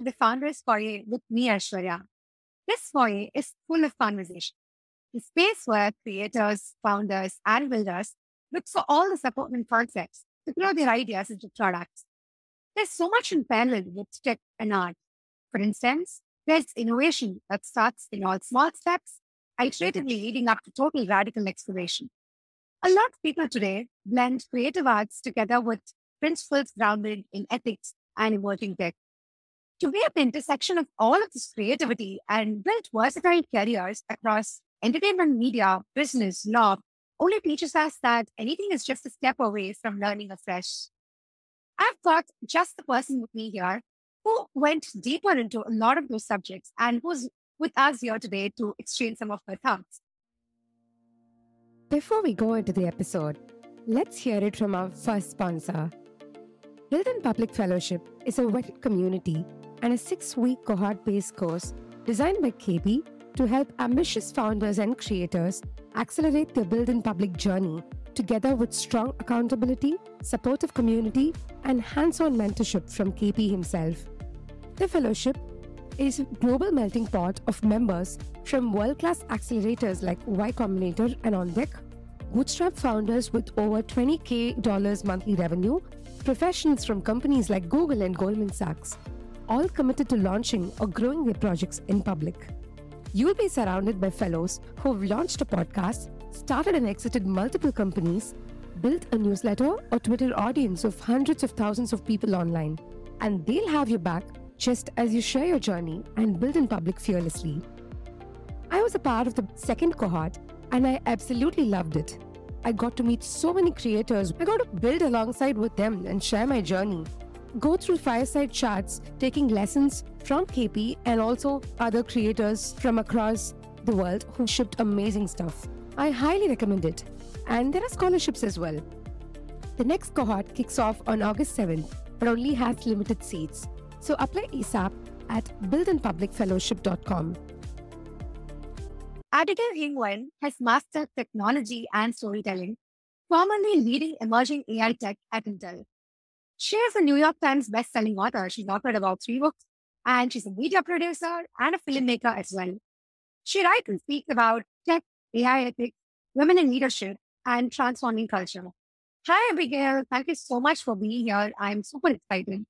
the Founders Foyer with me, Aishwarya. This foyer is full of conversation. The space where creators, founders, and builders look for all the support and concepts to grow their ideas into products. There's so much in parallel with tech and art. For instance, there's innovation that starts in all small steps, iteratively leading up to total radical exploration. A lot of people today blend creative arts together with principles grounded in ethics and emerging tech. To be at the intersection of all of this creativity and build versatile careers across entertainment, media, business, law, only teaches us that anything is just a step away from learning afresh. I've got just the person with me here who went deeper into a lot of those subjects and who's with us here today to exchange some of her thoughts. Before we go into the episode, let's hear it from our first sponsor. Built in Public Fellowship is a vetted community and a six week cohort based course designed by KP to help ambitious founders and creators accelerate their build in public journey together with strong accountability, supportive community, and hands on mentorship from KP himself. The fellowship is a global melting pot of members from world class accelerators like Y Combinator and OnDeck, bootstrap founders with over 20k dollars monthly revenue, professionals from companies like Google and Goldman Sachs, all committed to launching or growing their projects in public. You'll be surrounded by fellows who've launched a podcast, started and exited multiple companies, built a newsletter or Twitter audience of hundreds of thousands of people online, and they'll have your back just as you share your journey and build in public fearlessly. I was a part of the second cohort and I absolutely loved it. I got to meet so many creators. I got to build alongside with them and share my journey. Go through fireside chats, taking lessons from KP and also other creators from across the world who shipped amazing stuff. I highly recommend it. And there are scholarships as well. The next cohort kicks off on August 7th, but only has limited seats. So apply ASAP at buildinpublicfellowship.com. Abigail Hing Wen has mastered technology and storytelling, formerly leading emerging AI tech at Intel. She is a New York Times best-selling author. She's authored about three books, and she's a media producer and a filmmaker as well. She writes and speaks about tech, AI ethics, women in leadership, and transforming culture. Hi, Abigail. Thank you so much for being here. I'm super excited.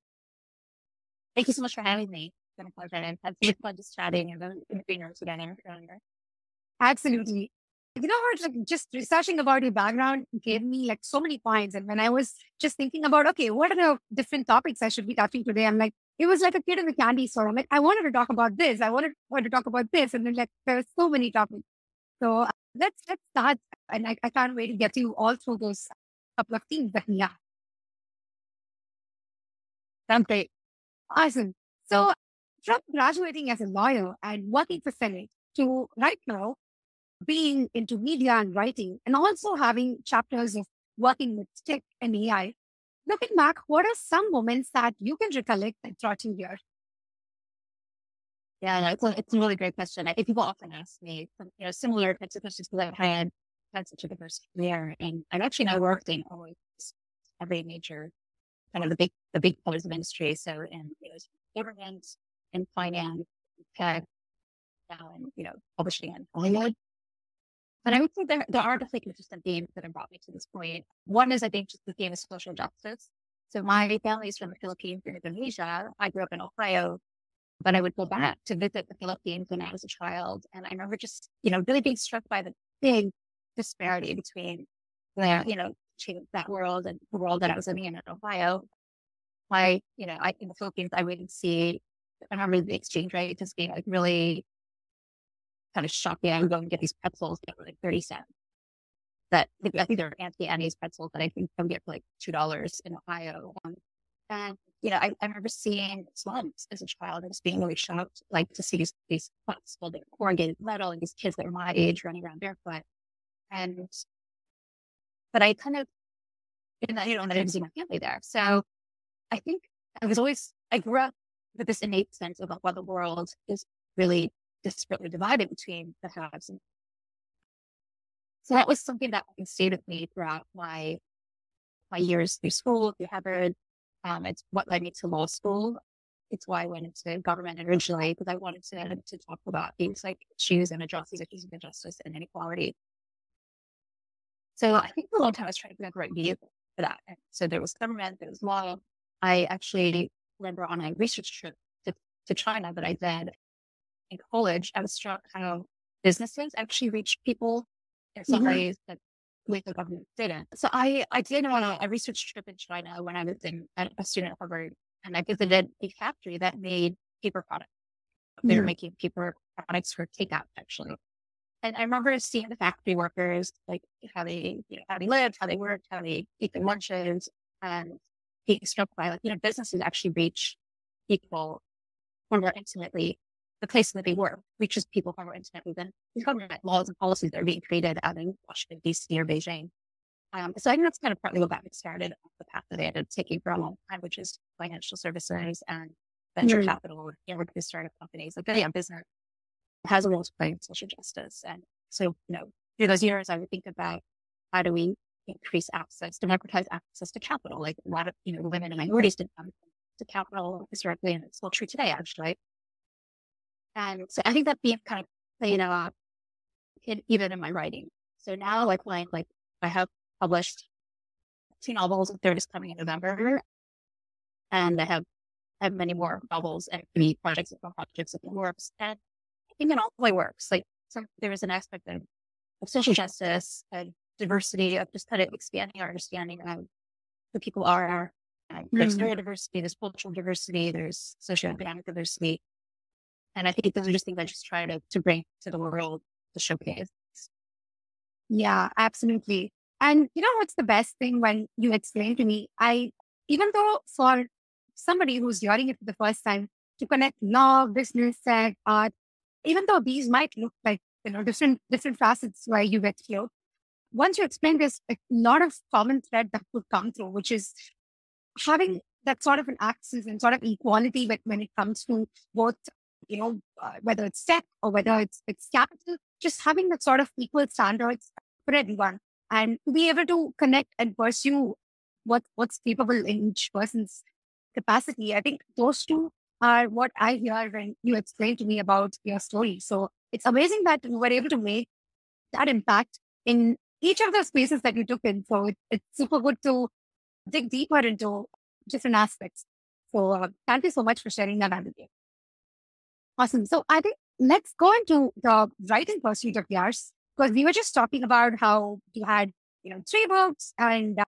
Thank you so much for having me. It's been a pleasure. And it's been fun just chatting about interviewing together earlier. Absolutely. You know what? Like just researching about your background gave me like so many points. And when I was just thinking about, okay, what are the different topics I should be touching today? I'm like, it was like a kid in the candy store. I'm like, I wanted to talk about this. I wanted, wanted to talk about this. And then like there are so many topics. So uh, let's let's start. And I, I can't wait to get you all through those couple of things that we have. Sounds great. Awesome. So from graduating as a lawyer and working for Senate to right now being into media and writing and also having chapters of working with tech and AI, looking back, what are some moments that you can recollect that brought you here? Yeah, no, it's a, it's a really great question. I think people often ask me, some, you know, similar types of questions because I've had had such a diverse career, and I've actually now worked in almost every major kind of the big the big pillars of industry. So in you know, government and finance, tech, now and you know publishing and Hollywood. But I would say there there are definitely consistent themes that have brought me to this point. One is I think just the theme of social justice. So my family is from the Philippines and Indonesia. I grew up in Ohio, but I would go back to visit the Philippines when I was a child, and I remember just you know really being struck by the big disparity between you know that world and the world that I was living in in Ohio. My, you know, I, in the Philippines, I would see, I remember the exchange rate just being like really kind of shocking. I would go and get these pretzels that were like 30 cents. That I think they're Auntie Anne's pretzels that I think I would get for like $2 in Ohio. Um, and, you know, I, I remember seeing slums as a child and just being really shocked, like to see these, these filled with corrugated metal and these kids that were my age running around barefoot. And but I kind of, and I, you know, and I didn't see my family there. So I think I was always, I grew up with this innate sense of like, what the world is really disparately divided between the haves and so that was something that stayed with me throughout my my years through school, through Harvard. Um, it's what led me to law school. it's why I went into government originally because I wanted to, to talk about things like issues and address these issues of injustice and inequality. So I think for a long time I was trying to figure the right vehicle for that. And so there was government, there was law. I actually remember on a research trip to, to China that I did in college, I was struck how businesses actually reach people in some Mhm. ways that with the government didn't. So I, I did on a, a research trip in China when I was in a student at Harvard and I visited a factory that made paper products. They were Mhm. making paper products for takeout actually. And I remember seeing the factory workers, like how they, you know, how they lived, how they worked, how they eat their lunches, and being struck by like, you know, businesses actually reach people more intimately. The place that they work reaches people more intimately than the government laws and policies that are being created out in Washington, D.C. or Beijing. Um, so I think that's kind of partly what me started the path that I ended up taking for a long time, which is financial services and venture Mm. capital, you know, working with startup companies, like yeah, business has a role to play in social justice. And so, you know, through those years, I would think about how do we increase access, democratize access to capital? Like a lot of, you know, women and minorities didn't have to capital historically, and it's still true today, actually. And so I think that being kind of, you know, in, even in my writing. So now, like, when, like, I have published two novels, the third is coming in November. And I have, I have many more novels and three projects and projects in the works. And I think in all my works, like some, there is an aspect of, of social justice and diversity of just kind of expanding our understanding of who people are. And there's Mhm. neurodiversity, there's cultural diversity, there's socioeconomic diversity. And I think those are just things I just try to, to bring to the world to showcase. Yeah, absolutely. And you know what's the best thing when you explain to me? I, even though for somebody who's hearing it for the first time, to connect law, business, tech, art, even though these might look like you know different different facets where you explored, once you explain there's a lot of common thread that could come through, which is having that sort of an access and sort of equality when, when it comes to both, you know, uh, whether it's tech or whether it's it's capital, just having that sort of equal standards for everyone and to be able to connect and pursue what what's capable in each person's capacity. I think those two are what I hear when you explain to me about your story. So it's amazing that you were able to make that impact in each of the spaces that you took in. So it, it's super good to dig deeper into different aspects. So uh, thank you so much for sharing that you. Awesome. So I think let's go into the writing pursuit of yours because we were just talking about how you had, you know, three books and uh,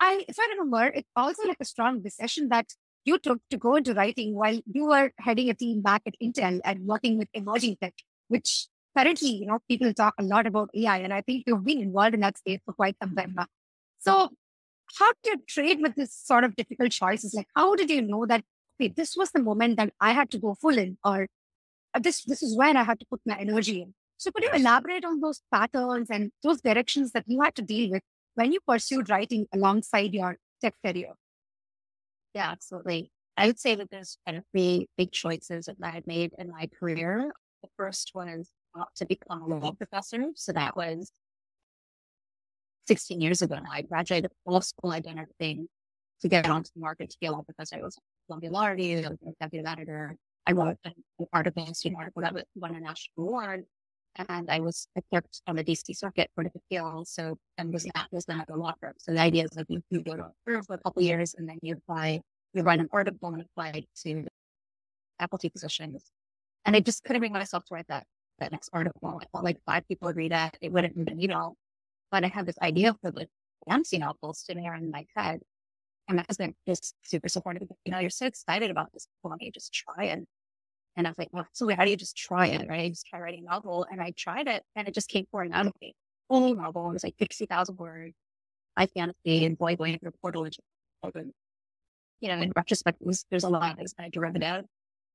I, if I remember, it's also like a strong decision that you took to go into writing while you were heading a team back at Intel and working with emerging tech, which currently, you know, people talk a lot about AI, and I think you've been involved in that space for quite some time now. So, how did you trade with this sort of difficult choices? Like, how did you know that okay, this was the moment that I had to go full in, or uh, this this is when I had to put my energy in? So, could you elaborate on those patterns and those directions that you had to deal with when you pursued writing alongside your tech career? Yeah, absolutely. I would say that there's kind of three big choices that I had made in my career. The first was not to become a law professor. So that was 16 years ago now. I graduated law school. I done everything to get onto the market to be a law professor. I was Columbia Review, executive editor. I wrote an article, a student article that won a national award. And I was I clerked on the DC Circuit Court of Appeals. So, and was that was then at the law firm. So the idea is that you, you go to a firm for a couple years and then you apply, you write an article and apply to faculty positions. And I just couldn't bring myself to write that, that next article. I felt like five people would read it. It wouldn't you know, but I had this idea for the fantasy novel sitting there in my head. And my husband just super supportive. You know, you're so excited about this. Well, you just try it. And I was like, well, so how do you just try it? Right? I just try writing a novel. And I tried it and it just came pouring out of me. Whole novel. It was like 60,000 words. High fantasy and boy going through portal. And, you know, in retrospect, was, there's a lot of that's kind of derivative.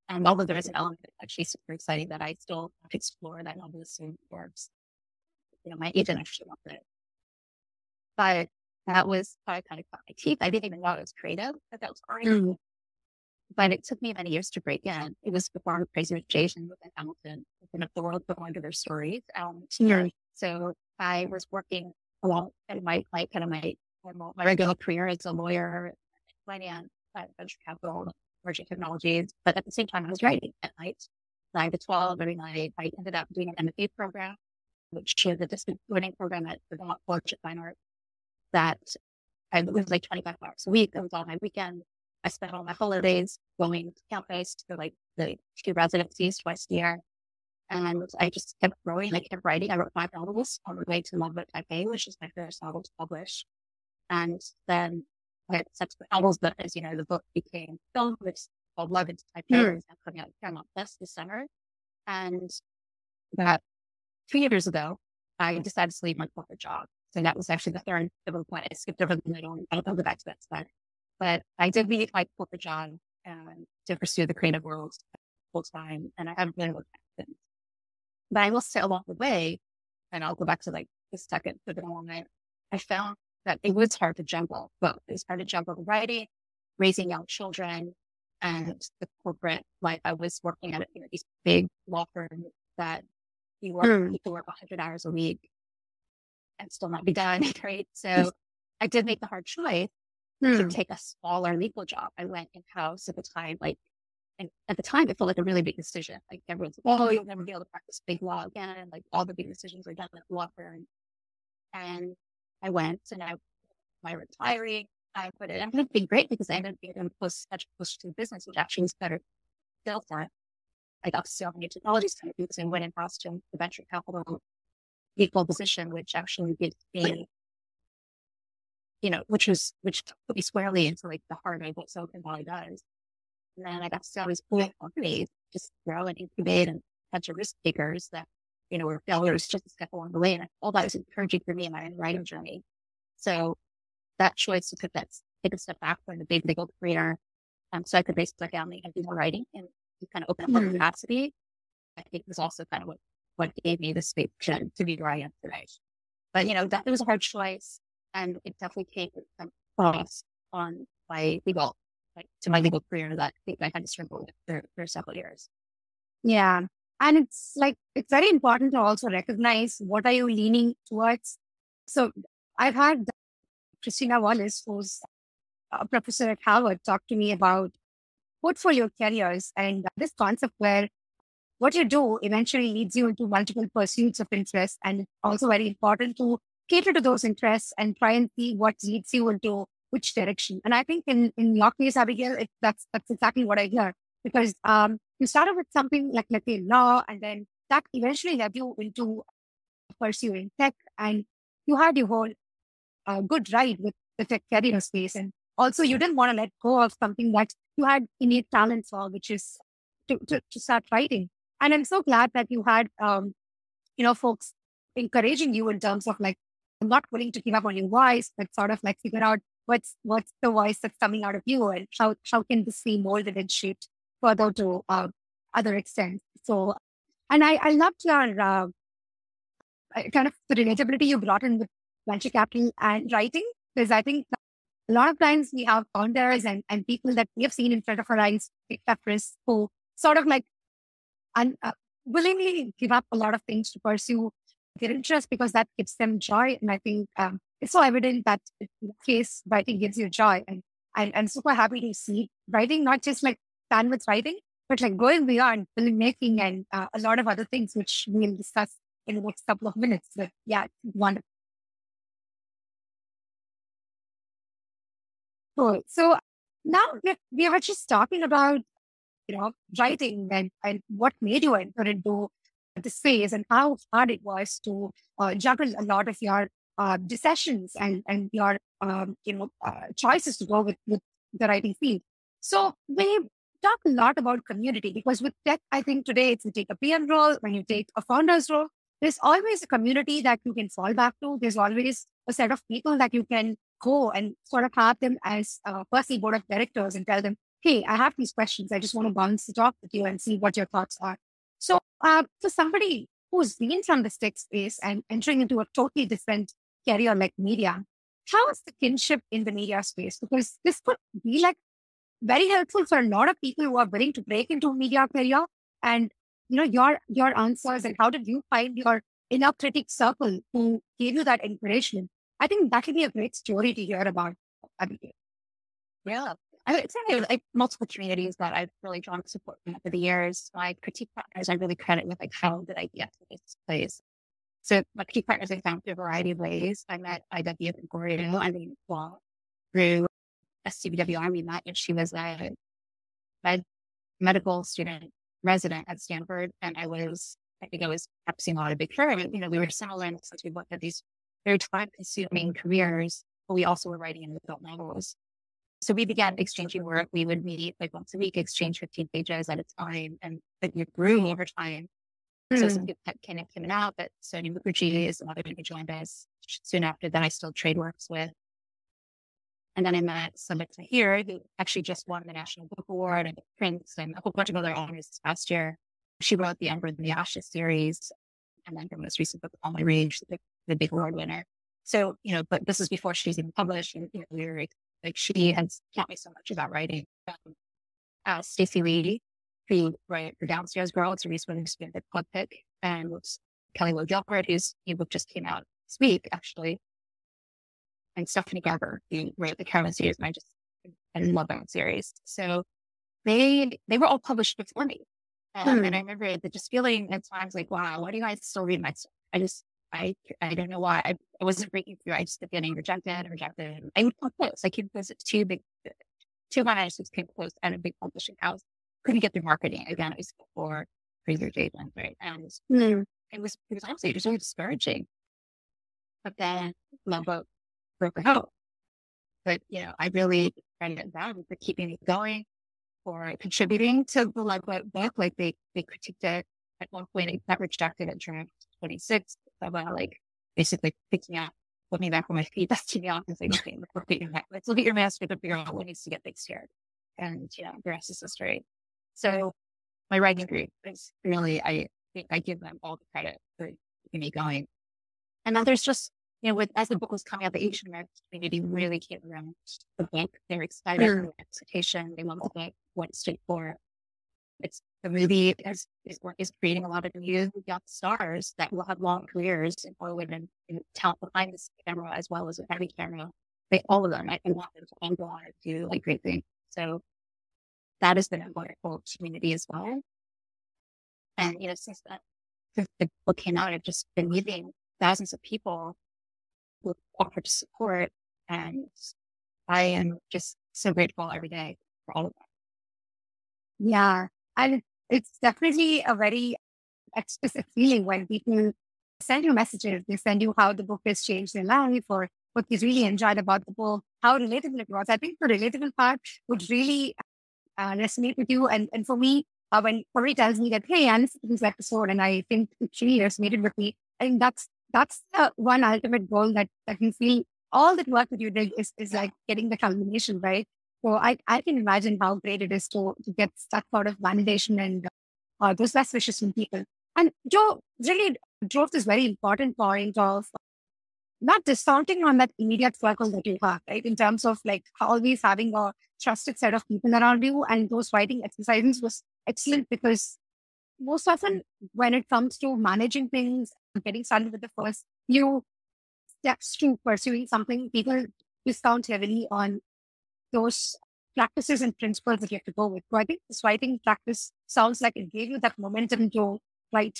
And although there is an element that's actually super exciting that I still have to explore that novel soon works. You know, my agent actually wanted it. But that was how I kind of cut my teeth. I didn't even know it was creative, but that was already but it took me many years to break in. It was before Crazy Rich Asians with Hamilton, opened up the world of their stories. Um, Yeah. So I was working along in my, like kind of my, my regular career as a lawyer, finance, uh, venture capital, emerging technologies. But at the same time, I was writing at night, nine to 12 every night. I ended up doing an MFA program, which is a distance learning program at the Vermont College of Fine Arts that I was like 25 hours a week. It was all my weekend. I spent all my holidays going to campus to like the two residencies twice a year. And I just kept growing. I kept writing. I wrote five novels on the way to Loveboat, Taipei, which is my first novel to publish. And then I had subsequent novels, but as you know, the book became film, which is called Love in Taipei. Mm. It's coming out Paramount Plus this summer. And about two years ago, I decided to leave my corporate job. So that was actually the third pivotal point. I skipped over the middle. I don't go back to that slide. But I did leave my corporate job and to pursue the creative world full time. And I haven't really looked back since. But I will say along the way, and I'll go back to like the second pivotal moment, I found that it was hard to juggle both. It was hard to juggle writing, raising young children, and the corporate life. I was working at you know, these big law firms that you work, mm. people work 100 hours a week and still not be done. Right. So I did make the hard choice mm. to take a smaller legal job. I went in house at the time, like, and at the time, it felt like a really big decision. Like everyone's like, oh, you'll never be able to practice big law again. And like all the big decisions are done at law firm. And I went and I, my retiring, I put it, and it's been great because I ended up to push, such push to business, which actually was better skill set. I got to see all the new technologies kind of and went in Boston, the venture capital equal position, which actually gives me, you know, which was, which put me squarely into like the heart of what Silicon Valley does. And then I got to see all these cool companies just grow and incubate and of risk takers that, you know, were failures just a step along the way. And all that was encouraging for me in my own writing journey. So that choice to put that, take a step back from the big legal career. Um, so I could basically down and do more writing and kind of open up more mm-hmm. capacity. I think was also kind of what what gave me the space to, be where I am today. But, you know, that was a hard choice. And it definitely came some cost on my legal, like to my legal career that I think I had to struggle with for, for several years. Yeah. And it's like, it's very important to also recognize what are you leaning towards. So I've had Christina Wallace, who's a professor at Harvard, talk to me about portfolio careers and this concept where what you do eventually leads you into multiple pursuits of interest. And it's also very important to cater to those interests and try and see what leads you into which direction. And I think in, in your case, Abigail, it, that's, that's exactly what I hear because, um, you started with something like, let's say law, and then that eventually led you into pursuing tech and you had your whole uh, good ride with the tech career space. And also you didn't want to let go of something that you had innate talent for, which is to, to, to start writing. And I'm so glad that you had, um, you know, folks encouraging you in terms of like, I'm not willing to give up on your voice, but sort of like figure out what's what's the voice that's coming out of you and how how can this be molded and shaped further to uh, other extents. So, and I I loved your uh, kind of the relatability you brought in with venture capital and writing because I think a lot of times we have founders and, and people that we have seen in front of our eyes, who sort of like and uh, willingly give up a lot of things to pursue their interest because that gives them joy. And I think um, it's so evident that case writing gives you joy. And I'm, I'm super happy to see writing, not just like bandwidth writing, but like going beyond filmmaking and uh, a lot of other things, which we'll discuss in the next couple of minutes. But yeah, wonderful. Cool. So now we were just talking about you know, writing and, and what made you enter into this phase and how hard it was to uh, juggle a lot of your uh, decisions and, and your, um, you know, uh, choices to go with, with the writing field. So we talk a lot about community because with tech, I think today it's you take a PM role, when you take a founder's role, there's always a community that you can fall back to. There's always a set of people that you can go and sort of have them as a personal board of directors and tell them, hey, I have these questions. I just want to bounce the talk with you and see what your thoughts are. So uh, for somebody who's been from the tech space and entering into a totally different career like media, how is the kinship in the media space? Because this could be like very helpful for a lot of people who are willing to break into media career. And you know, your your answers and how did you find your inner critic circle who gave you that encouragement? I think that would be a great story to hear about. Yeah, I would say there like multiple communities that I've really drawn support from over the years. My critique partners, I really credit with like how did I get to this place? So my critique partners I found through a variety of ways. I met IW Gregorio, I mean, well, through SCBW Army met, and she was a med- medical student resident at Stanford. And I was, I think I was practicing a lot of big firm. You know, we were similar in the sense we both had these very time consuming careers, but we also were writing in adult novels. So we began exchanging work. We would meet like once a week, exchange 15 pages at a time, and it grew over time. Mm. So some hmm. people kept came in out, but Sonya Mukherjee is another one who joined us soon after that. I still trade works with. And then I met Sabaa Tahir, who actually just won the National Book Award and Printz and a whole bunch of other honors this past year. She wrote the Ember and the Ashes series, and then her most recent book, All My Rage, the, the big award winner. So, you know, but this is before she's even published. And, you know, we were like, she has taught me so much about writing. Um, uh, Stacey Lee, who wrote her Downstairs Girl, it's a Reese Witherspoon the club pick, and Kelly Loy Gilbert, whose new book just came out this week, actually and Stephanie Garber, who wrote the Caraval series, and I just I love that series. So they they were all published before me, um, hmm. and I remember the, just feeling at times like, wow, why do you guys still read my stuff? I just I I don't know why I, I wasn't breaking through. I just kept getting rejected, rejected. I would come close. I came close to two big, two of my manuscripts came close at a big publishing house. Couldn't get through marketing again. It was before Fraser Jayden, right? And hmm. it was it was honestly just really discouraging. But then my book broken hope. But, you know, I really credit them for keeping it going, for contributing to the Lugwit book. Like they, they critiqued it at one point, it got rejected at draft 26 about like basically picking up, put me back on my feet, dusting me off and saying, okay, let's look at your, let's look at your manuscript and figure out what needs to get fixed here. And, you know, the rest is history. So my writing group is really, I think I give them all the credit for keeping me going. And then there's just you know, with, as the book was coming out, the Asian American community really came around the book. They're excited mm. for the presentation. They love the book, what it stood for. It's the movie is, is, is creating a lot of new young stars that will have long careers in Hollywood and, and talent behind the camera as well as every camera. They, all of them, I, I want them to all go on and do like great things. So that has been a wonderful community as well. And, you know, since that the book came out, I've just been meeting thousands of people with offered to support. And I am just so grateful every day for all of that. Yeah. And it's definitely a very explicit feeling when people send you messages. They send you how the book has changed their life or what they really enjoyed about the book, how relatable it was. I think the relatable part would really uh, resonate with you. And, and for me, uh, when Corey tells me that, hey, I listened to this episode and I think it really resonated with me, I think that's that's the one ultimate goal that, that you feel all that work that you did is, is like getting the culmination, right? So I, I can imagine how great it is to, to get that sort of validation and uh, those best wishes from people. And Joe really drove this very important point of not discounting on that immediate circle that you have, right? In terms of like always having a trusted set of people around you. And those writing exercises was excellent because most often when it comes to managing things, getting started with the first few steps to pursuing something, people discount heavily on those practices and principles that you have to go with. So I think this writing practice sounds like it gave you that momentum to write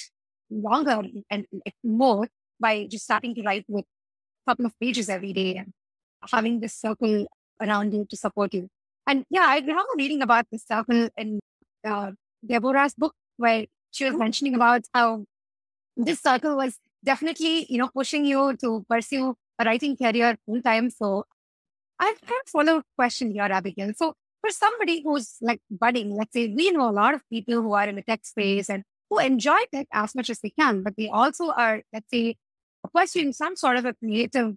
longer and, more by just starting to write with a couple of pages every day and having this circle around you to support you. And yeah, I remember reading about this circle in uh, Deborah's book where she was mentioning about how this circle was definitely, you know, pushing you to pursue a writing career full time. So I have a follow up question here, Abigail. So for somebody who's like budding, let's say we know a lot of people who are in the tech mm-hmm. space and who enjoy tech as much as they can, but they also are, let's say, pursuing some sort of a creative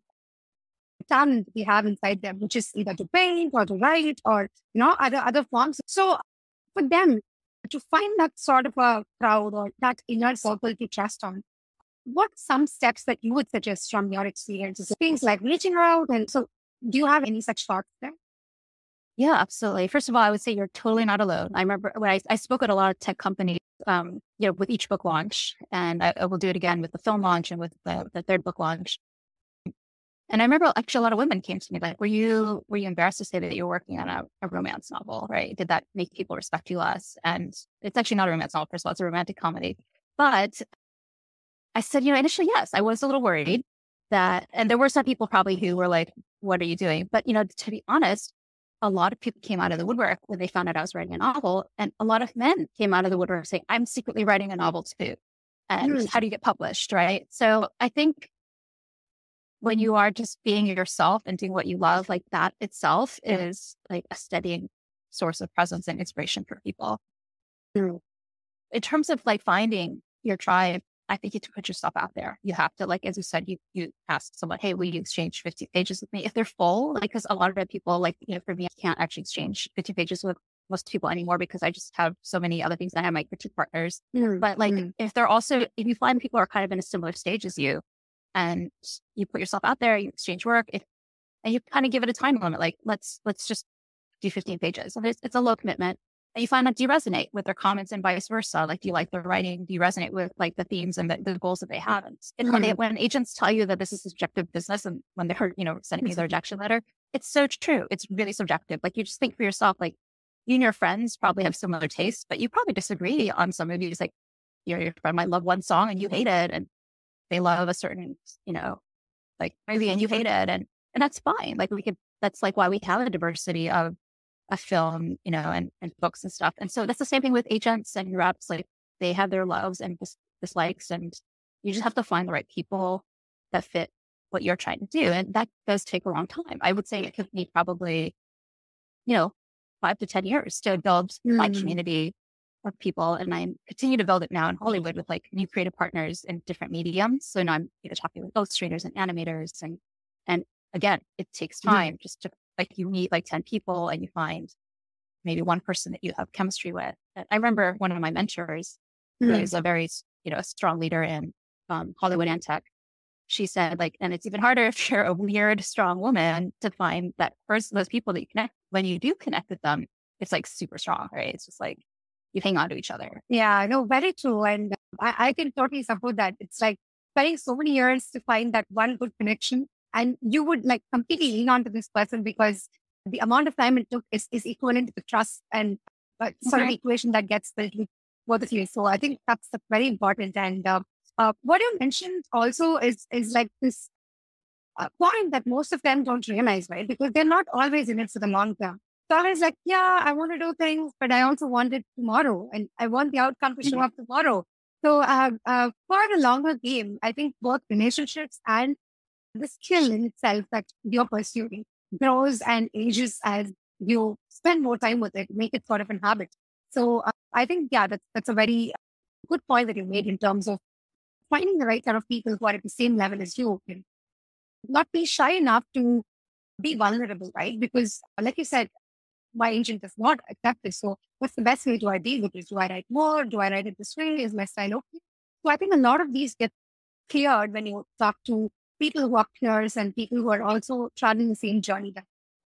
talent they have inside them, which is either to paint or to write or, you know, other, other forms. So for them, to find that sort of a crowd or that inner circle to trust on, what some steps that you would suggest from your experiences? Things like reaching out. And so, do you have any such thoughts there? Yeah, absolutely. First of all, I would say you're totally not alone. I remember when I, I spoke at a lot of tech companies, um, you know, with each book launch, and I, I, will do it again with the film launch and with the, the third book launch. And I remember actually a lot of women came to me like, were you, were you embarrassed to say that you were working on a, a romance novel, right? Did that make people respect you less? And it's actually not a romance novel, first of all, it's a romantic comedy. But I said, you know, initially, yes, I was a little worried that, and there were some people probably who were like, what are you doing? But, you know, to be honest, a lot of people came out of the woodwork when they found out I was writing a novel. And a lot of men came out of the woodwork saying, I'm secretly writing a novel too. And mm. how do you get published? Right. So I think when you are just being yourself and doing what you love, like that itself is like a steadying source of presence and inspiration for people. Mm. In terms of like finding your tribe, I think you have to put yourself out there. You have to, like, as you said, you, you ask someone, Hey, will you exchange 50 pages with me? If they're full, like, cause a lot of people, like, you know, for me, I can't actually exchange 50 pages with most people anymore because I just have so many other things. I have my critique partners. Mm-hmm. But like, mm-hmm. if they're also, if you find people are kind of in a similar stage as you and you put yourself out there, you exchange work, if, and you kind of give it a time limit, like, let's, let's just do 15 pages. And it's, it's a low commitment and you find out do you resonate with their comments and vice versa? Like, do you like their writing? Do you resonate with like the themes and the, the goals that they have? And, mm-hmm. when, they, mm-hmm. when agents tell you that this is subjective business and when they're, you know, sending me the rejection letter, it's so true. It's really subjective. Like you just think for yourself, like you and your friends probably have similar tastes, but you probably disagree on some of these. Like your, your friend might love one song and you hate it and they love a certain, you know, like movie and you hate it. And, and that's fine. Like we could, that's like why we have a diversity of a film, you know, and, and books and stuff. And so that's the same thing with agents and reps. Like they have their loves and dis- dislikes, and you just have to find the right people that fit what you're trying to do. And that does take a long time. I would say it could be probably, you know, five to 10 years to build mm. my community of people. And I continue to build it now in Hollywood with like new creative partners in different mediums. So now I'm you know, talking with illustrators and animators and, and again, it takes time mm. just to like you meet like 10 people and you find maybe one person that you have chemistry with. I remember one of my mentors, mm-hmm. who is a very, you know, a strong leader in um, Hollywood and tech. She said, like, and it's even harder if you're a weird, strong woman to find that first, those people that you connect, when you do connect with them, it's like super strong, right? It's just like you hang on to each other. Yeah, no, very true. And I, I can totally support that. It's like spending so many years to find that one good connection and you would like completely lean on to this person because the amount of time it took is, is equivalent to the trust and uh, sort okay. of equation that gets built with both of you. So I think that's very important. And uh, uh, what you mentioned also is is like this uh, point that most of them don't realize, right? Because they're not always in it for the long term. So I was like, yeah, I want to do things, but I also want it tomorrow, and I want the outcome to show mm-hmm. up tomorrow. So uh, uh, for the longer game, I think both relationships and the skill in itself that you're pursuing grows and ages as you spend more time with it, make it sort of a habit. So uh, I think, yeah, that's, that's a very good point that you made in terms of finding the right kind of people who are at the same level as you and not be shy enough to be vulnerable, right? Because like you said, my agent does not accept this. So what's the best way do I deal with this? Do I write more? Do I write it this way? Is my style okay? So I think a lot of these get cleared when you talk to people who are peers and people who are also traveling the same journey that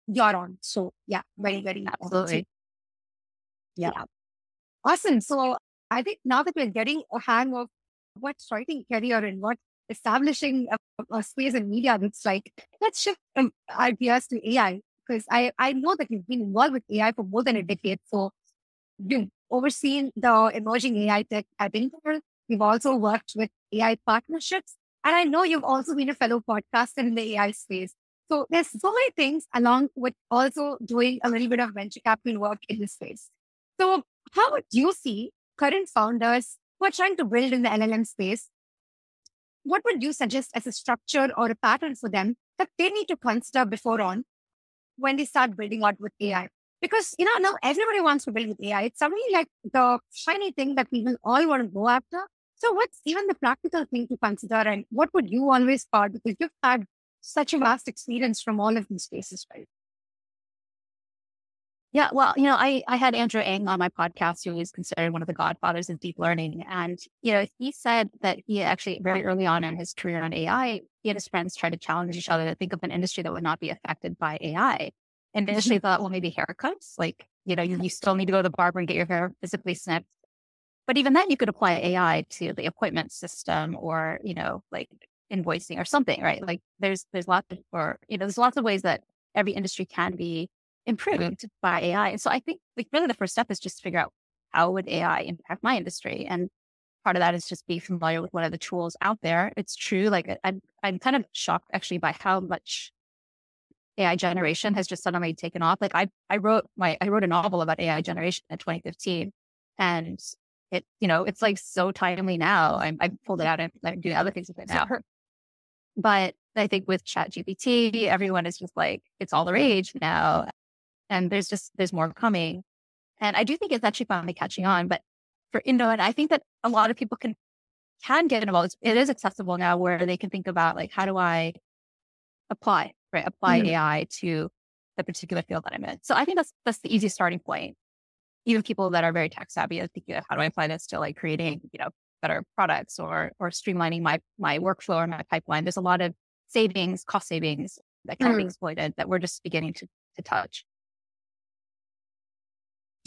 you're on. So yeah, very, very absolutely. Yeah. yeah. Awesome. So I think now that we're getting a hang of what writing career and what establishing a, a space in media looks like, let's shift um, ideas to AI because I, I know that you've been involved with AI for more than a decade. So you've overseen the emerging AI tech at Intel. We've also worked with AI partnerships and I know you've also been a fellow podcaster in the AI space. So there's so many things along with also doing a little bit of venture capital work in this space. So how would you see current founders who are trying to build in the LLM space? What would you suggest as a structure or a pattern for them that they need to consider before on when they start building out with AI? Because, you know, now everybody wants to build with AI. It's something like the shiny thing that people all want to go after. So what's even the practical thing to consider and what would you always spot? Because you've had such a vast experience from all of these spaces, right? Yeah, well, you know, I, I had Andrew Ng on my podcast, who is considered one of the godfathers of deep learning. And, you know, he said that he actually very early on in his career on AI, he and his friends tried to challenge each other to think of an industry that would not be affected by AI. And initially thought, well, maybe haircuts, like, you know, you, you still need to go to the barber and get your hair physically snipped. But even then, you could apply AI to the appointment system or, you know, like invoicing or something, right? Like there's there's lots of or you know, there's lots of ways that every industry can be mm-hmm. improved by AI. And so I think like really the first step is just to figure out how would AI impact my industry? And part of that is just be familiar with what are the tools out there. It's true. Like I'm, I'm kind of shocked actually by how much AI generation has just suddenly taken off. Like I, I wrote my, I wrote a novel about AI generation in 2015 and it, you know, it's like so timely now. I'm, I pulled it out and I'm doing other things with it now. But I think with ChatGPT, everyone is just like, it's all the rage now. And there's just, there's more coming. And I do think it's actually finally catching on. But for Indo, and I think that a lot of people can can get involved. It is accessible now where they can think about like, how do I apply, right? Apply mm-hmm. AI to the particular field that I'm in. So I think that's that's the easiest starting point. Even people that are very tech savvy are thinking, how do I apply this to like creating, you know, better products or or streamlining my my workflow or my pipeline. There's a lot of savings, cost savings that can mm. be exploited that we're just beginning to to touch.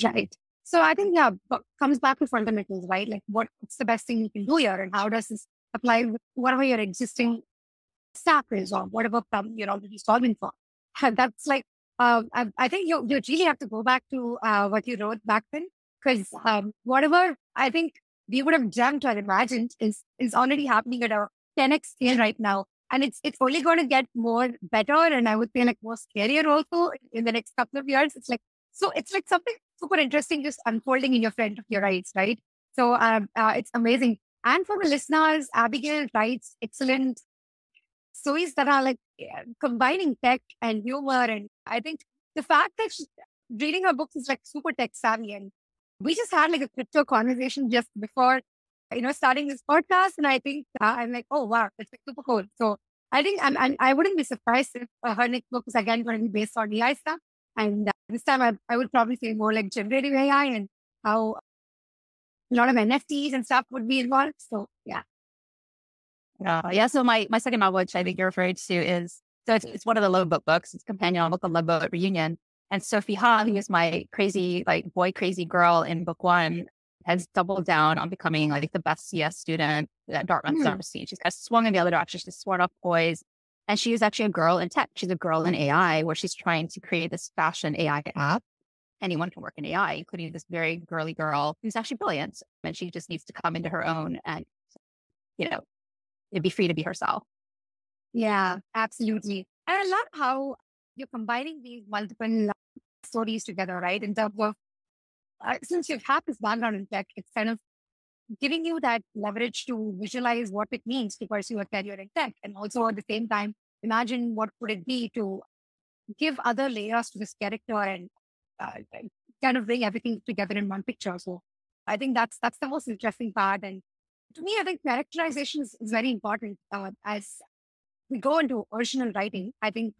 Right. So I think, yeah, comes back to fundamentals, right? Like what's the best thing you can do here and how does this apply with whatever your existing stack is or whatever problem you're already solving for. And that's like, um, I, I, think you, you really have to go back to uh, what you wrote back then because um, whatever I think we would have dreamt or imagined is, is already happening at a 10x scale right now. And it's, it's only going to get more better. And I would say like more scarier also in the next couple of years. It's like, so it's like something super interesting just unfolding in your front of your eyes, right? So um, uh, it's amazing. And for the listeners, Abigail writes excellent stories that are like combining tech and humor. And I think the fact that reading her books is like super tech savvy. And we just had like a crypto conversation just before, you know, starting this podcast. And I think uh, I'm like, oh, wow, it's like super cool. So I think I'm, I'm, I would not be surprised if uh, her next book is again going to be based on AI stuff. And uh, this time I, I would probably say more like generative AI and how a lot of NFTs and stuff would be involved. So yeah. Uh, yeah. So my, my second novel, which I think you're referring to is, so it's, it's one of the Loveboat books. It's a companion novel called Loveboat Reunion. And Sophie Ha, who is my crazy, like boy crazy girl in book one, has doubled down on becoming like the best CS student at Dartmouth mm. seen. She's kind of swung in the other direction. She's sworn off boys. And she is actually a girl in tech. She's a girl in AI where she's trying to create this fashion AI app. Anyone can work in AI, including this very girly girl who's actually brilliant. And she just needs to come into her own and, you know, be free to be herself. Yeah, absolutely. And I love how you're combining these multiple stories together, right? In terms of, uh, since you've had this background in tech, it's kind of giving you that leverage to visualize what it means to pursue a career in tech. And also at the same time, imagine what would it be to give other layers to this character and uh, kind of bring everything together in one picture. So I think that's that's the most interesting part. And to me, I think characterization is, very important uh, as we go into original writing. I think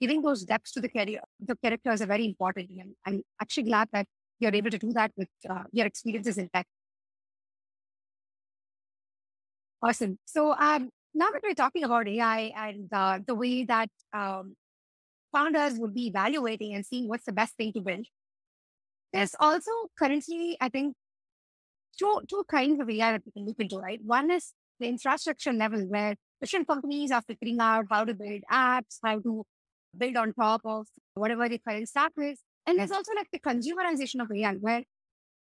giving those depths to the career, the characters are very important. And I'm actually glad that you're able to do that with uh, your experiences in tech. Awesome. So um, now that we're talking about AI and uh, the way that um, founders would be evaluating and seeing what's the best thing to build, there's also currently, I think, two two kinds of AI that we can look into, right? One is the infrastructure level where different companies are figuring out how to build apps, how to build on top of whatever the current stack is. And there's also like the consumerization of AI where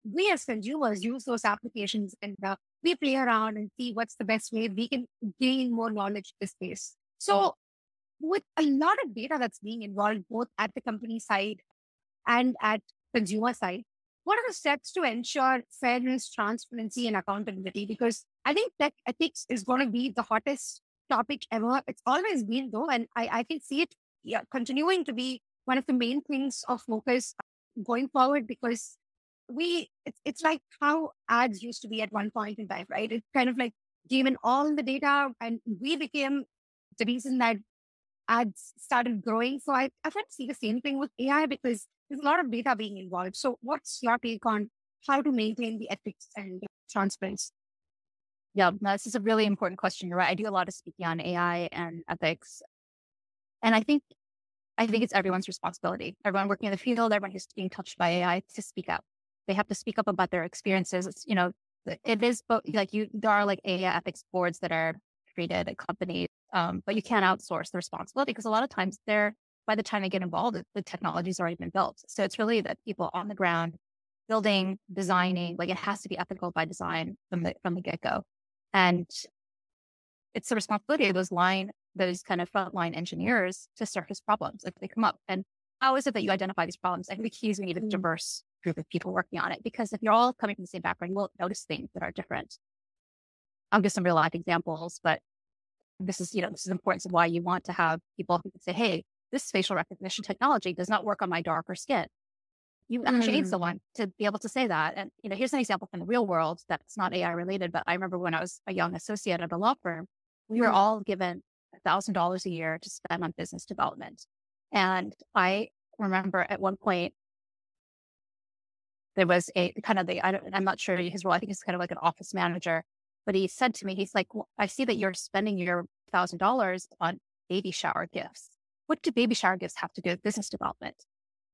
we as consumers use those applications and uh, we play around and see what's the best way we can gain more knowledge in this space. So with a lot of data that's being involved both at the company side and at consumer side, what are the steps to ensure fairness, transparency, and accountability? Because I think tech ethics is going to be the hottest topic ever. It's always been though, and I, I can see it yeah, continuing to be one of the main things of focus going forward because we it's, it's like how ads used to be at one point in time, right? It kind of like gave in all the data and we became the reason that ads started growing. So I, I to see the same thing with AI because there's a lot of data being involved. So what's your take on how to maintain the ethics and transparency? Yeah, no, this is a really important question. You're right. I do a lot of speaking on AI and ethics. And I think I think it's everyone's responsibility. Everyone working in the field, everyone who's being touched by AI to speak up. they have to speak up about their experiences. It's, you know, it is both like you, there are like AI ethics boards that are created at companies. um, but you can't outsource the responsibility because a lot of times they're by the time they get involved, the technology's already been built. So it's really that people on the ground building, designing, like it has to be ethical by design from the from the get go, and it's the responsibility of those line those kind of frontline engineers to surface problems if they come up. And how is it that you identify these problems? I think the key is we need a Mm. diverse group of people working on it because if you're all coming from the same background, you will notice things that are different. I'll give some real life examples, but this is, you know, this is important of why you want to have people who can say, hey, this facial recognition technology does not work on my darker skin. You actually need Mm. someone to be able to say that. And, you know, here's an example from the real world that's not AI related, but I remember when I was a young associate at a law firm, we were Mhm. all given thousand dollars a year to spend on business development. And I remember at one point there was a kind of the I don't, I'm not sure his role. I think he's kind of like an office manager. But he said to me, he's like, well, I see that you're spending your thousand dollars on baby shower gifts. What do baby shower gifts have to do with business development?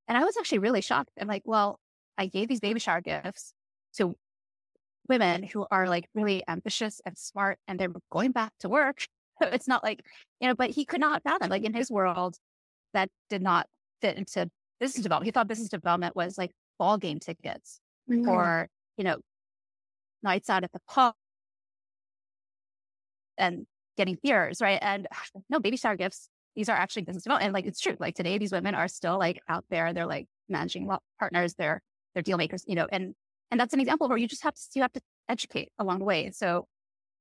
And I was actually really shocked. I'm like, well, I gave these baby shower gifts to women who are like really ambitious and smart and they're going back to work. So it's not like, you know, but he could not fathom, like in his world, that did not fit into business development. He thought business development was like ball game tickets Mhm. or, you know, nights out at the pub and getting beers, right? And no, baby shower gifts, these are actually business development. And like it's true. Like today, these women are still like out there, they're like managing partners, they're they're deal makers, you know, and and that's an example where you just have to you have to educate along the way. So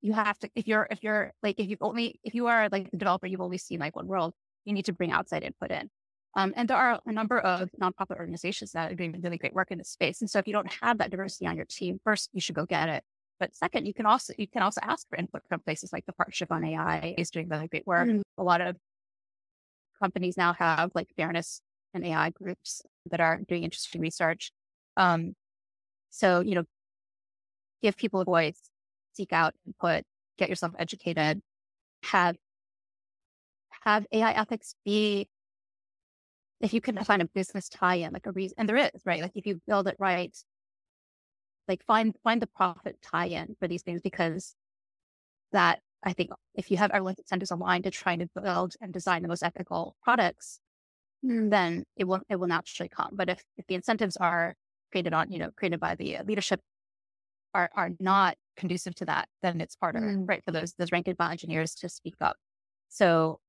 you have to if you're if you're like if you've only if you are like the developer, you've only seen like one world, you need to bring outside input in. Um, and there are a number of nonprofit organizations that are doing really great work in this space. And so if you don't have that diversity on your team, first you should go get it. But second, you can also you can also ask for input from places like the Partnership on AI is doing really great work. Mhm. A lot of companies now have like fairness and AI groups that are doing interesting research. Um, so you know, give people a voice, seek out input, get yourself educated, have have AI ethics be if you can find a business tie-in, like a reason, and there is, right? Like if you build it right, like find find the profit tie-in for these things because that I think if you have everyone's incentives aligned to trying to build and design the most ethical products, Mm. then it will it will naturally come. But if if the incentives are created on you know created by the uh, leadership are are not conducive to that, then it's harder, Mm. right, for those those rank and file engineers to speak up. So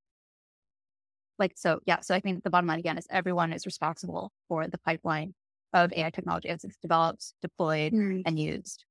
like so yeah so i think the bottom line again is everyone is responsible for the pipeline of ai technology as it's developed deployed Mm. and used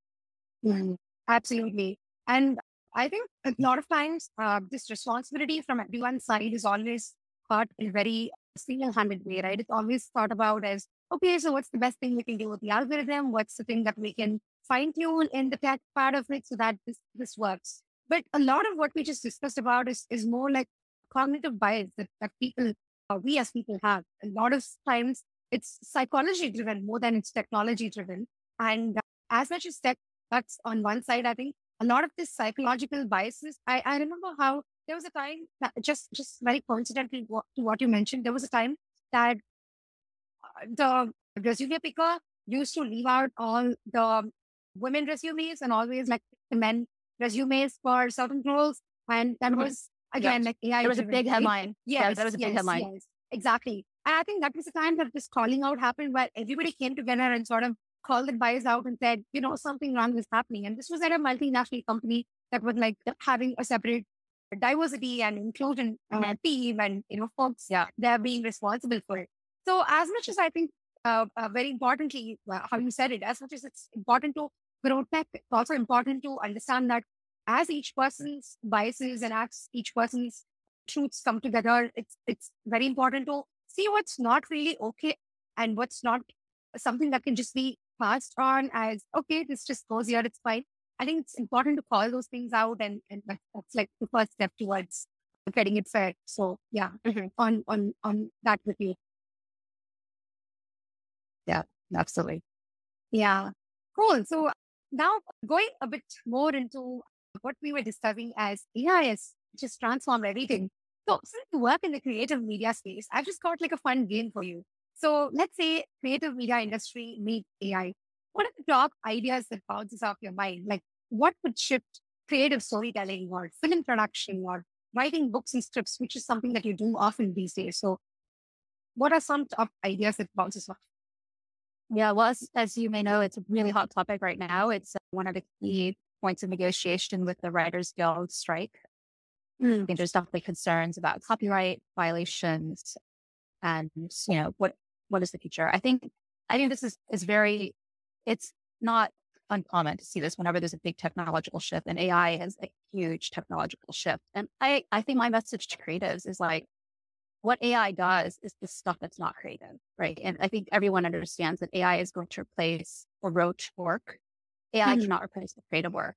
Mm, Absolutely. And I think a lot of times uh, this responsibility from everyone's side is always thought in a very single handed way, right? It's always thought about as, okay, so what's the best thing we can do with the algorithm? What's the thing that we can fine tune in the tech part of it so that this, this works? But a lot of what we just discussed about is, is more like cognitive bias that, that people, uh, we as people have. A lot of times it's psychology driven more than it's technology driven. And uh, as much as tech that's on one side. I think a lot of this psychological biases. I, I remember how there was a time that just just very coincidentally what, to what you mentioned. There was a time that uh, the resume picker used to leave out all the women resumes and always like the men resumes for certain roles, and that Mhm. was again like AI. there was a big headline yeah Yes, that was a big headline yes, exactly. And I think that was the time that this calling out happened where everybody came together and sort of called the bias out and said, you know, something wrong is happening. And this was at a multinational company that was like having a separate diversity and inclusion Mhm. team and, you know, folks Yeah. they're being responsible for it. So as much as I think, uh, uh, very importantly, uh, how you said it, as much as it's important to grow tech, it's also important to understand that as each person's biases and as each person's truths come together, it's it's very important to see what's not really okay and what's not something that can just be passed on as okay, this just goes here, it's fine. I think it's important to call those things out, and and that's like the first step towards getting it fair. So yeah, Mhm. on on on that with you. Yeah, absolutely Yeah, cool. So now going a bit more into what we were discussing as AI has just transformed everything. So since you work in the creative media space, I've just got like a fun game for you. So let's say creative media industry meet AI. What are the top ideas that bounces off your mind? Like what would shift creative storytelling or film production or writing books and scripts, which is something that you do often these days. So, what are some top ideas that bounces off? Yeah, well, as, as, you may know, it's a really hot topic right now. It's uh, one of the key points of negotiation with the Writers Guild strike. Mm. I think there's definitely concerns about copyright violations and, you know, what what is the future? I think I think this is is very it's not uncommon to see this whenever there's a big technological shift and AI has a huge technological shift. And I, I think my message to creatives is like, what AI does is the stuff that's not creative, right? And I think everyone understands that AI is going to replace or rote work. AI mm-hmm. cannot replace the creative work.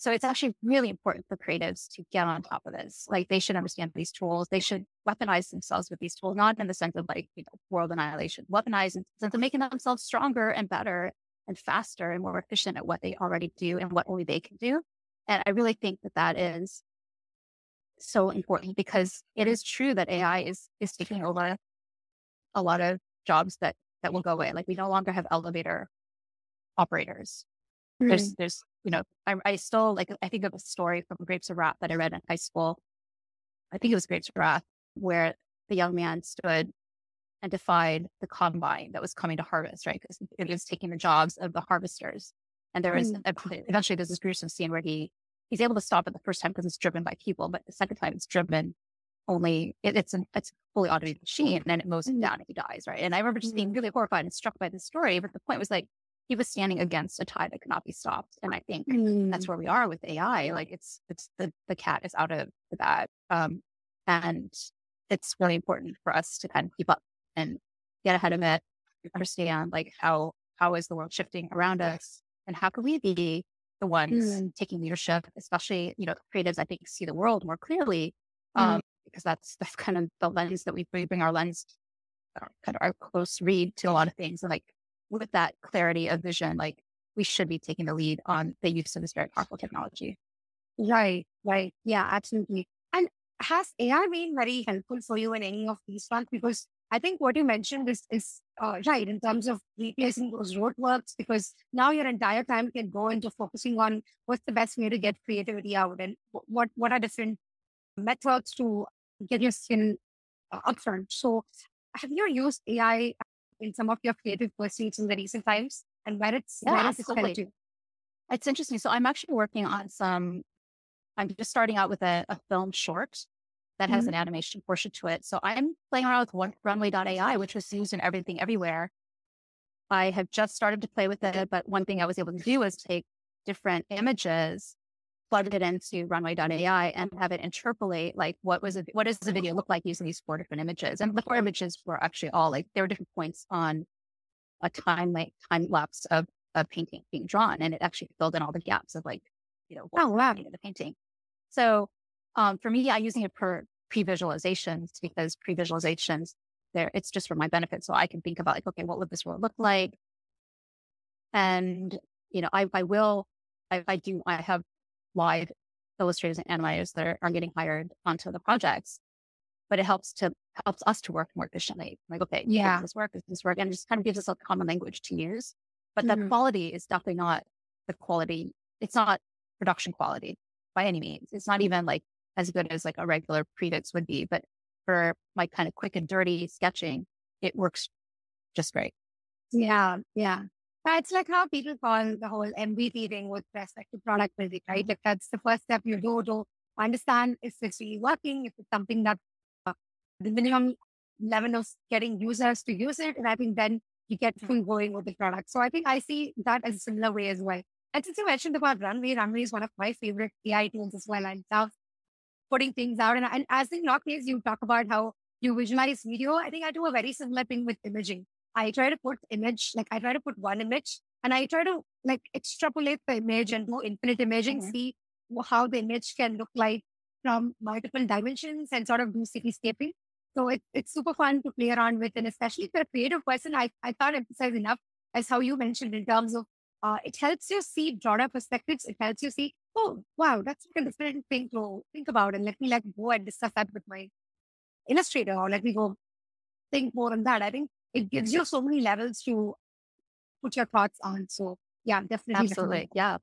So it's actually really important for creatives to get on top of this. Like they should understand these tools. They should weaponize themselves with these tools, not in the sense of like, you know, world annihilation, weaponize in the sense of making themselves stronger and better and faster and more efficient at what they already do and what only they can do. And I really think that that is so important because it is true that AI is, is taking over a lot of jobs that, that will go away. Like we no longer have elevator operators. There's, there's, you know, I, I still like, I think of a story from Grapes of Wrath that I read in high school. I think it was Grapes of Wrath where the young man stood and defied the combine that was coming to harvest, right? Because it was taking the jobs of the harvesters. And there was mm. eventually there's this gruesome scene where he he's able to stop it the first time because it's driven by people, but the second time it's driven only it, it's an it's a fully automated machine and then it mows him mm. down and he dies, right? And I remember just being mm. really horrified and struck by this story. But the point was like he was standing against a tide that could not be stopped. And I think mm. that's where we are with AI. Like it's it's the the cat is out of the bag. Um and it's really important for us to kind of keep up and get ahead of it, understand like how how is the world shifting around us and how can we be the ones mm. taking leadership, especially, you know, creatives, I think see the world more clearly. Um, mm. because that's that's kind of the lens that we, we bring our lens our, kind of our close read to a lot of things. And like with that clarity of vision, like we should be taking the lead on the use of this very powerful technology. Right, right. Yeah, absolutely. And has AI been very helpful for you in any of these fronts? Because I think what you mentioned is, is uh, right in terms of replacing those roadworks because now your entire time can go into focusing on what's the best way to get creativity out and what what are different methods to get your skin uh, upfront. So, have you used AI in some of your creative pursuits in the recent times, and where it's yeah, where it's you? It's interesting. So, I'm actually working on some. I'm just starting out with a, a film short that has mm-hmm. an animation portion to it. So I'm playing around with one, runway.ai, which was used in everything everywhere. I have just started to play with it, but one thing I was able to do was take different images, plug it into runway.ai and have it interpolate like what was a, what does the video look like using these four different images? And the four images were actually all like there were different points on a time like time lapse of a painting being drawn. And it actually filled in all the gaps of like, you know, oh, wow. the painting. So um, for me, I'm using it for pre-visualizations because pre-visualizations there, it's just for my benefit. So I can think about like, okay, what would this world look like? And, you know, I, I will, I, I do, I have live illustrators and animators that are, getting hired onto the projects, but it helps to, helps us to work more efficiently. Like, okay, yeah, this work? This work? And it just kind of gives us a common language to use. But mm-hmm. the quality is definitely not the quality. It's not production quality by any means. It's not even like as good as like a regular previs would be. But for my kind of quick and dirty sketching, it works just great. Yeah. Yeah. It's like how people call the whole MVP thing with respect to product building, right? Like that's the first step you do to understand if it's really working, if it's something that uh, the minimum level of getting users to use it. And I think then you get full going with the product. So I think I see that as a similar way as well. And since you mentioned about Runway, Runway is one of my favorite AI tools as well. I love putting things out. And, and as in case, you talk about how you visualize video. I think I do a very similar thing with imaging. I try to put image, like I try to put one image and I try to like extrapolate the image and do infinite imaging, mm-hmm. see how the image can look like from multiple dimensions and sort of do cityscaping. So it, it's super fun to play around with. And especially if you're a creative person, I, I can't emphasize enough as how you mentioned in terms of uh, it helps you see broader perspectives. It helps you see oh, wow, that's like a different thing to think about. And let me like go and discuss that with my illustrator or let me go think more on that. I think it gives you so many levels to put your thoughts on. So yeah, definitely. Absolutely. Definitely. Yeah.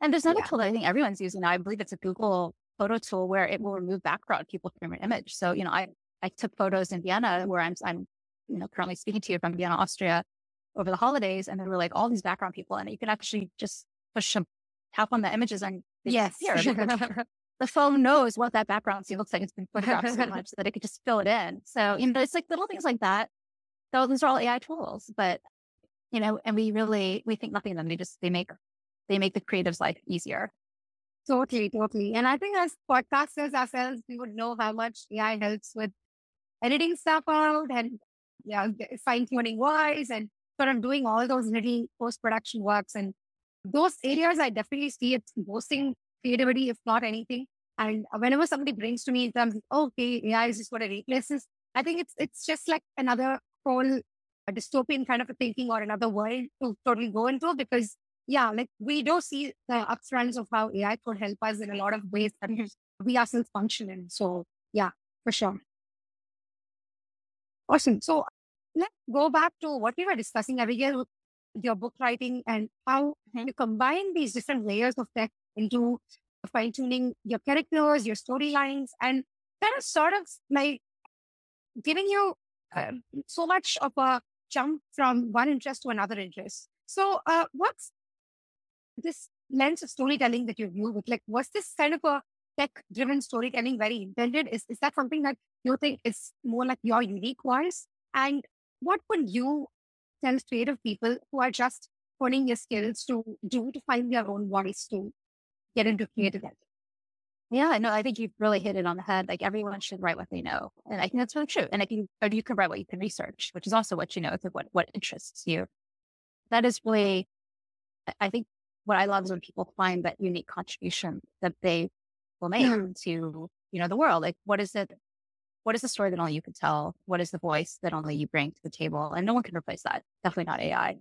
And there's another Yeah. tool that I think everyone's using now. I believe it's a Google photo tool where it will remove background people from your image. So, you know, I, I took photos in Vienna where I'm, I'm, you know, currently speaking to you from Vienna, Austria over the holidays. And there were like all these background people and you can actually just push them, tap on the images and Yes. the phone knows what that background scene looks like. It's been photographed so much that it could just fill it in. So, you know, it's like little things like that. Those are all AI tools, but you know, and we really, we think nothing of them. They just, they make, they make the creative's life easier. Totally, totally. And I think as podcasters ourselves, we would know how much AI helps with editing stuff out and yeah, fine tuning voice and sort of doing all those little post production works. And those areas, I definitely see it's boosting creativity, if not anything. And whenever somebody brings to me in terms of, oh, okay, AI is just what it replaces, I think it's it's just like another whole a dystopian kind of a thinking or another world to totally go into because yeah, like we do see the upfronts of how AI could help us in a lot of ways that we ourselves function in. So yeah, for sure. Awesome. So let's go back to what we were discussing, Abigail, with your book writing and how Mhm. you combine these different layers of tech into fine tuning your characters, your storylines, and that is sort of like giving you uh, so much of a jump from one interest to another interest. So, uh, what's this lens of storytelling that you view with? Like, was this kind of a tech-driven storytelling very intended? Is is that something that you think is more like your unique voice? And what would you tell creative people who are just honing their skills to do to find their own voice to get into creative? Yeah, no, I think you've really hit it on the head. Like everyone should write what they know. And I think that's really true. And you, or you can write what you can research, which is also what you know, what, what interests you. That is really, I- I think what I love is when people find that unique contribution that they will make to, you know, the world. Like what is it? What is the story that only you can tell? What is the voice that only you bring to the table? And no one can replace that. Definitely not AI.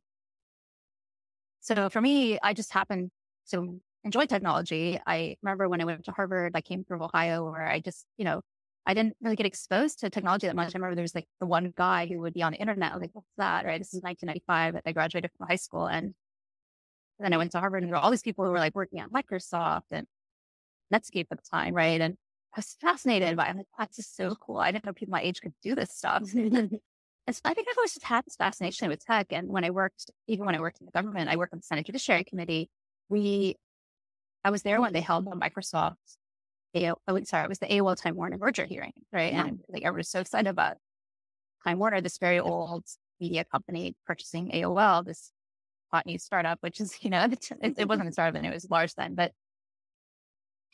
So for me, I just happen to enjoy technology. I remember when I went to Harvard, I came from Ohio where I just, you know, I didn't really get exposed to technology that much. I remember there was like the one guy who would be on the internet. I was like, what's that? Right. This is 1995. I graduated from high school. And then I went to Harvard and there were all these people who were like working at Microsoft and Netscape at the time. Right. And I was fascinated by it. I'm like, this is so cool. I didn't know people my age could do this stuff. And so I think I've always just had this fascination with tech. And when I worked, even when I worked in the government, I worked on the Senate Judiciary Committee. We, I was there when they mm-hmm. held the Microsoft, AO, oh, sorry, it was the AOL Time Warner merger hearing, right? Yeah. And like everyone was so excited about Time Warner, this very old media company purchasing AOL, this hot new startup, which is, you know, it, it wasn't a startup and it was large then, but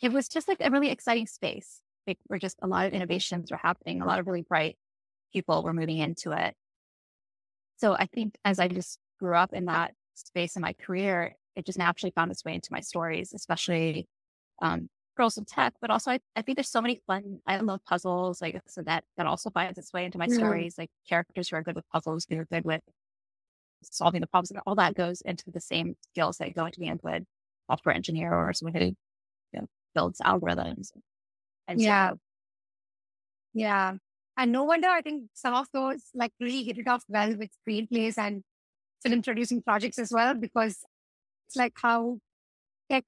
it was just like a really exciting space. Like, where just a lot of innovations were happening, a lot of really bright people were moving into it. So I think as I just grew up in that space in my career, it just naturally found its way into my stories, especially um, girls in tech. But also, I, I think there's so many fun. I love puzzles, like so that that also finds its way into my stories. Like characters who are good with puzzles, who are good with solving the problems, and all that goes into the same skills that go into being a good software engineer or someone who you know, builds algorithms. And Yeah. so, Yeah. And no wonder I think some of those like really hit it off well with screenplays and film producing projects as well, because it's like how tech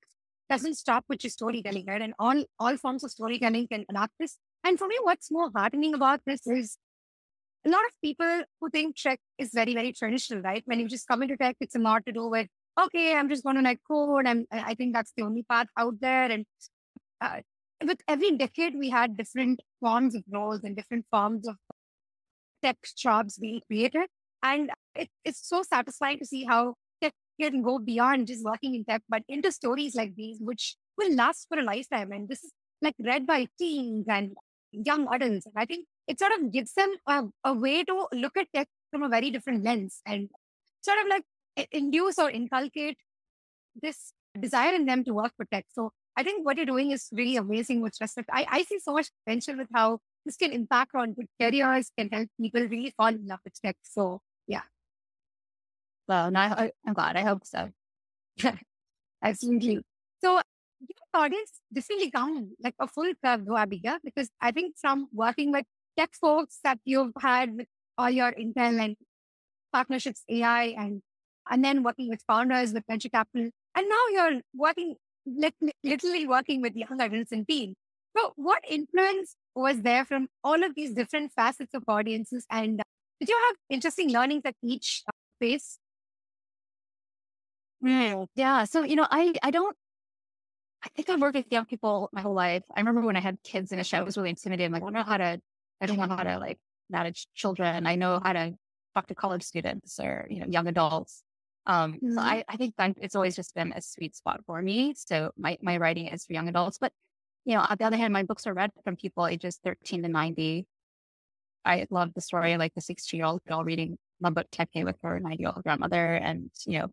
doesn't stop with just storytelling, right? And all all forms of storytelling can adapt this. And for me, what's more heartening about this is a lot of people who think tech is very, very traditional, right? When you just come into tech, it's a lot to do with, okay, I'm just going to like code. And I think that's the only path out there. And uh, with every decade, we had different forms of roles and different forms of tech jobs being created. And it, it's so satisfying to see how can go beyond just working in tech, but into stories like these, which will last for a lifetime. And this is like read by teens and young adults. And I think it sort of gives them a, a way to look at tech from a very different lens and sort of like induce or inculcate this desire in them to work for tech. So I think what you're doing is really amazing with respect. I, I see so much potential with how this can impact on good careers, can help people really fall in love with tech. So well, no, I, I'm glad. I hope so. absolutely. So your audience, will become like a full curve, Abigail, because I think from working with tech folks that you've had with all your Intel and partnerships, AI, and and then working with founders with venture capital, and now you're working literally working with young adults and teens. So, what influence was there from all of these different facets of audiences? And did you have interesting learnings at each uh, phase? Mm, yeah. So, you know, I, I don't, I think I've worked with young people my whole life. I remember when I had kids in a show, I was really intimidated. Like, I don't know how to, I don't know how to like manage children. I know how to talk to college students or, you know, young adults. Um, mm-hmm. so I, I think it's always just been a sweet spot for me. So my, my writing is for young adults, but you know, on the other hand, my books are read from people ages 13 to 90. I love the story like the 60 year old girl reading my book Teke with her 90 year old grandmother. And, you know,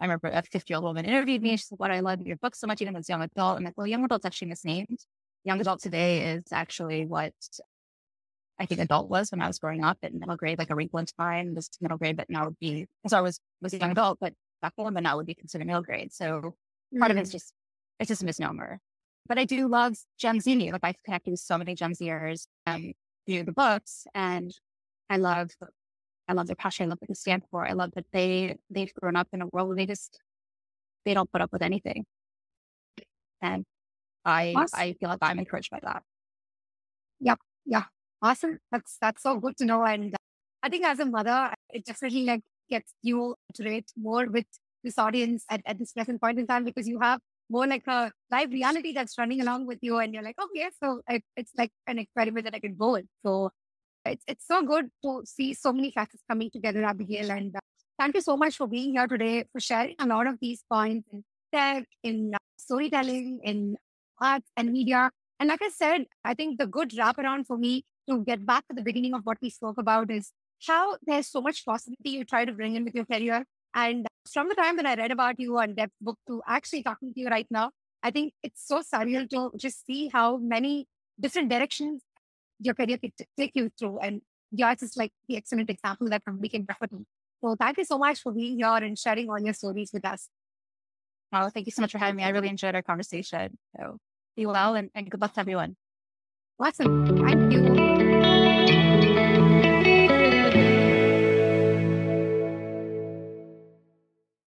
I remember a 50 year old woman interviewed me. She said, What I love your book so much, even as a young adult. I'm like, Well, young adult's actually misnamed. Young adult today is actually what I think adult was when I was growing up in middle grade, like a wrinkle in time. This middle grade, but now would be, because I was, was a young adult, but back then, but now would be considered middle grade. So mm-hmm. part of it's mm. just, it's just a misnomer. But I do love Gen Z. Like I've connected with so many Gen Zers um, through the books and I love I love their passion. I love what they stand for. I love that they they've grown up in a world where they just they don't put up with anything. And I awesome. I feel like I'm encouraged by that. Yep. Yeah. Awesome. That's that's so good to know. And I think as a mother, it definitely like gets you to relate more with this audience at, at this present point in time because you have more like a live reality that's running along with you and you're like, oh, okay, so it, it's like an experiment that I can go in. So it's, it's so good to see so many facets coming together, Abigail. And uh, thank you so much for being here today, for sharing a lot of these points in tech, in uh, storytelling, in arts and media. And like I said, I think the good wraparound for me to get back to the beginning of what we spoke about is how there's so much possibility you try to bring in with your career. And from the time that I read about you on Depth Book to actually talking to you right now, I think it's so surreal to just see how many different directions your career could take you through. And yours is like the excellent example that we can refer to. So thank you so much for being here and sharing all your stories with us. Oh, thank you so much for having me. I really enjoyed our conversation. So be well and, and good luck to everyone. Awesome. Thank you.